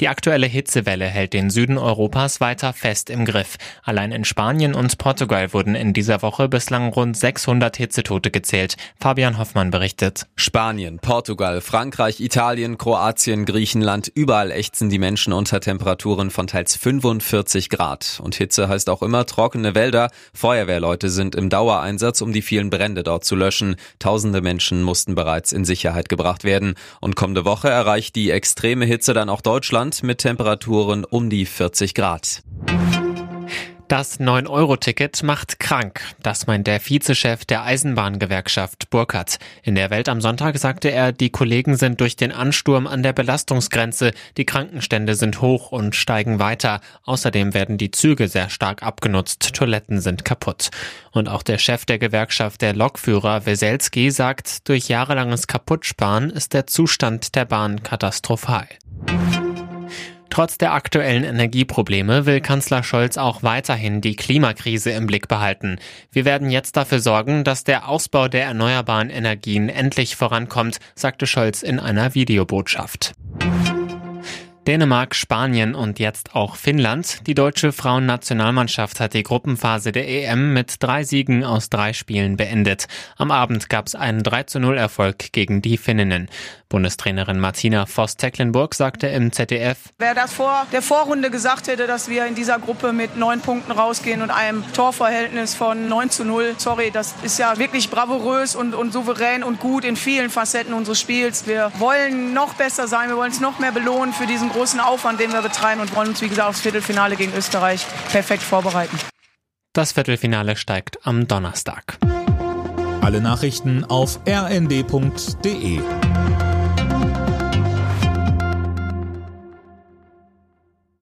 Die aktuelle Hitzewelle hält den Süden Europas weiter fest im Griff. Allein in Spanien und Portugal wurden in dieser Woche bislang rund 600 Hitzetote gezählt. Fabian Hoffmann berichtet. Spanien, Portugal, Frankreich, Italien, Kroatien, Griechenland, überall ächzen die Menschen unter Temperaturen von teils 45 Grad. Und Hitze heißt auch immer trockene Wälder. Feuerwehrleute sind im Dauereinsatz, um die vielen Brände dort zu löschen. Tausende Menschen mussten bereits in Sicherheit gebracht werden. Und kommende Woche erreicht die extreme Hitze dann auch Deutschland Deutschland mit Temperaturen um die 40 Grad. Das 9-Euro-Ticket macht krank. Das meint der Vizechef der Eisenbahngewerkschaft Burkhardt. In der Welt am Sonntag sagte er, die Kollegen sind durch den Ansturm an der Belastungsgrenze. Die Krankenstände sind hoch und steigen weiter. Außerdem werden die Züge sehr stark abgenutzt. Toiletten sind kaputt. Und auch der Chef der Gewerkschaft der Lokführer, Weselski, sagt, durch jahrelanges Kaputtsparen ist der Zustand der Bahn katastrophal. Trotz der aktuellen Energieprobleme will Kanzler Scholz auch weiterhin die Klimakrise im Blick behalten. Wir werden jetzt dafür sorgen, dass der Ausbau der erneuerbaren Energien endlich vorankommt, sagte Scholz in einer Videobotschaft. Dänemark, Spanien und jetzt auch Finnland. Die deutsche Frauennationalmannschaft hat die Gruppenphase der EM mit drei Siegen aus drei Spielen beendet. Am Abend gab es einen 3 zu 0 Erfolg gegen die Finninnen. Bundestrainerin Martina Voss-Tecklenburg sagte im ZDF, Wer das vor der Vorrunde gesagt hätte, dass wir in dieser Gruppe mit neun Punkten rausgehen und einem Torverhältnis von 9 zu 0, sorry, das ist ja wirklich bravourös und, und souverän und gut in vielen Facetten unseres Spiels. Wir wollen noch besser sein, wir wollen es noch mehr belohnen für diesen großen Aufwand, den wir betreiben und wollen uns, wie gesagt, aufs Viertelfinale gegen Österreich perfekt vorbereiten. Das Viertelfinale steigt am Donnerstag. Alle Nachrichten auf rnd.de